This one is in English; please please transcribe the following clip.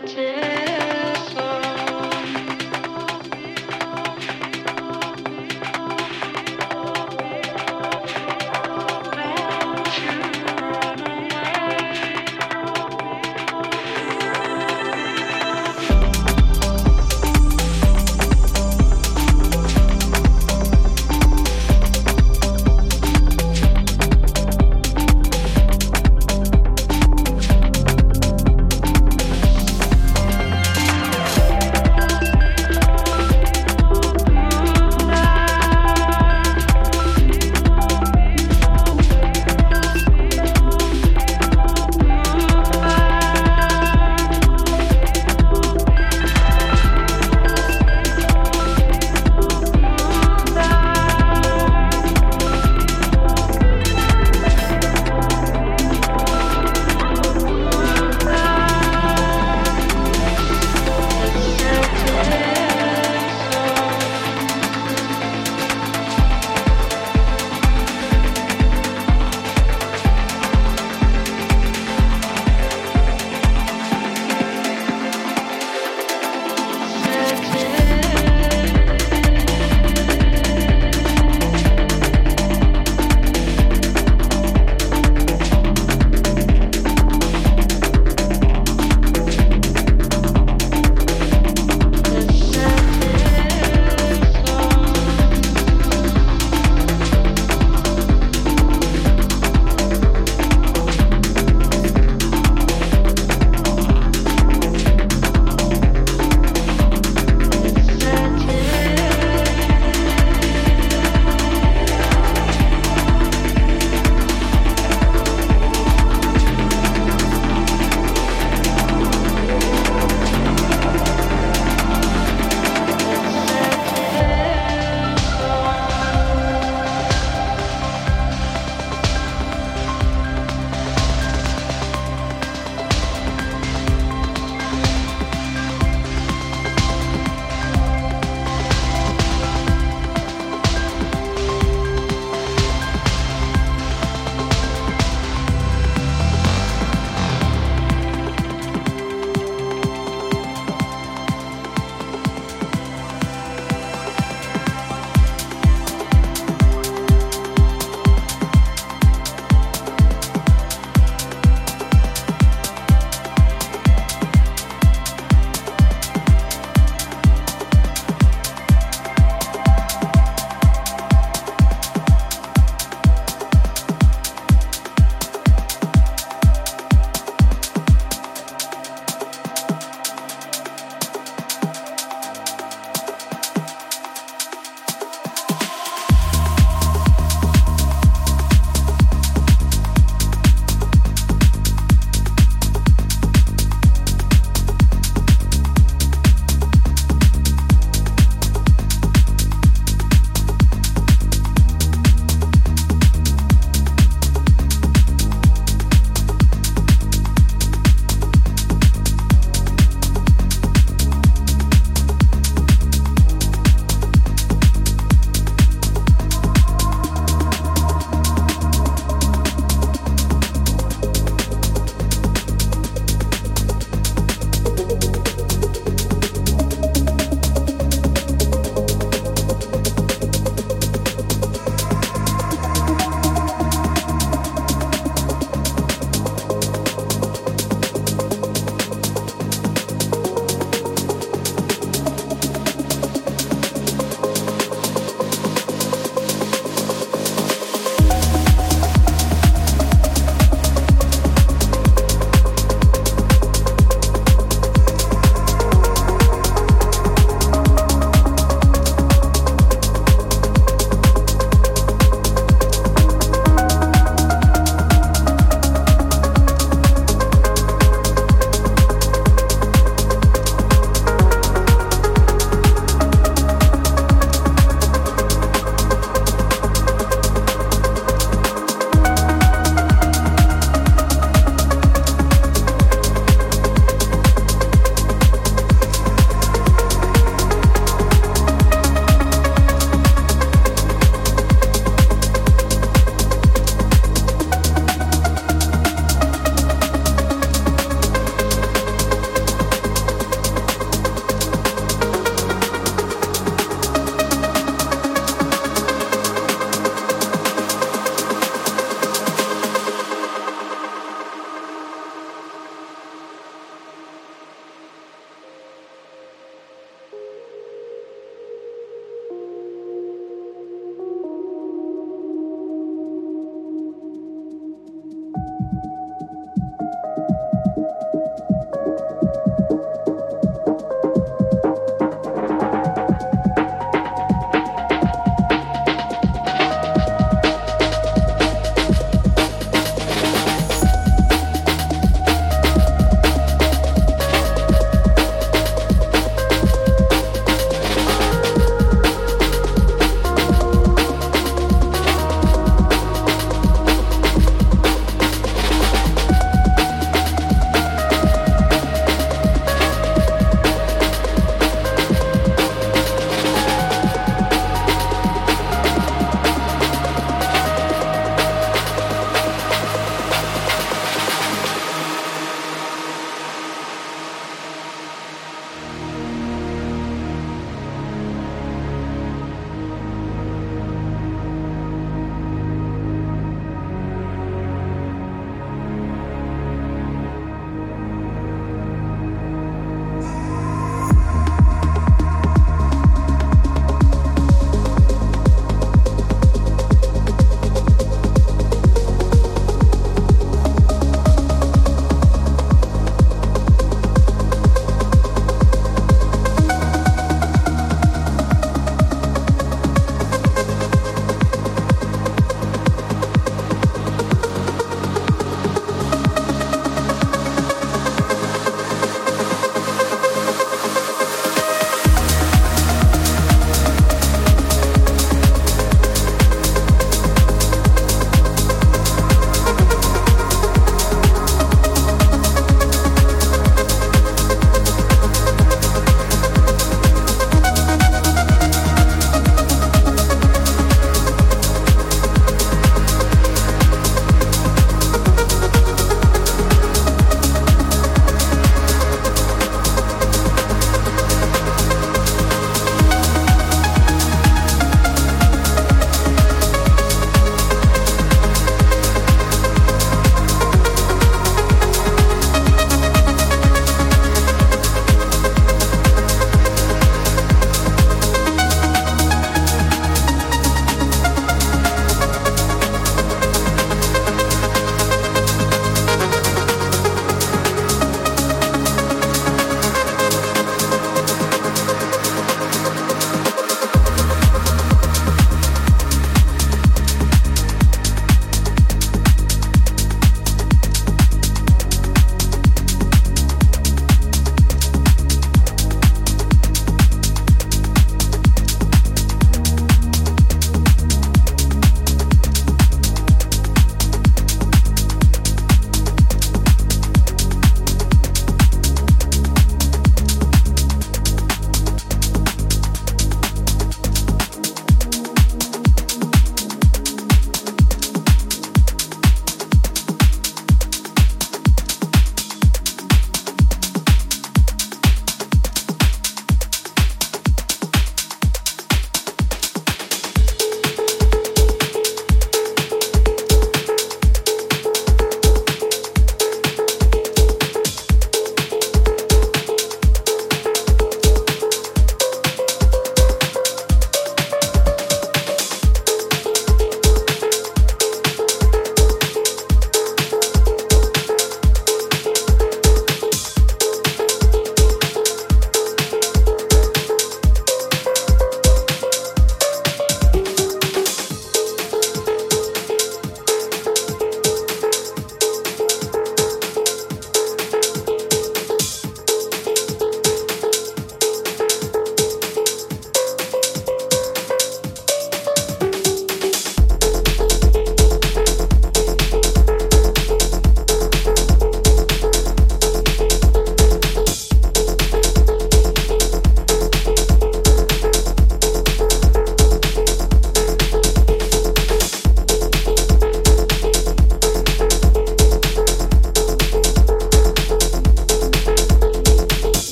touches.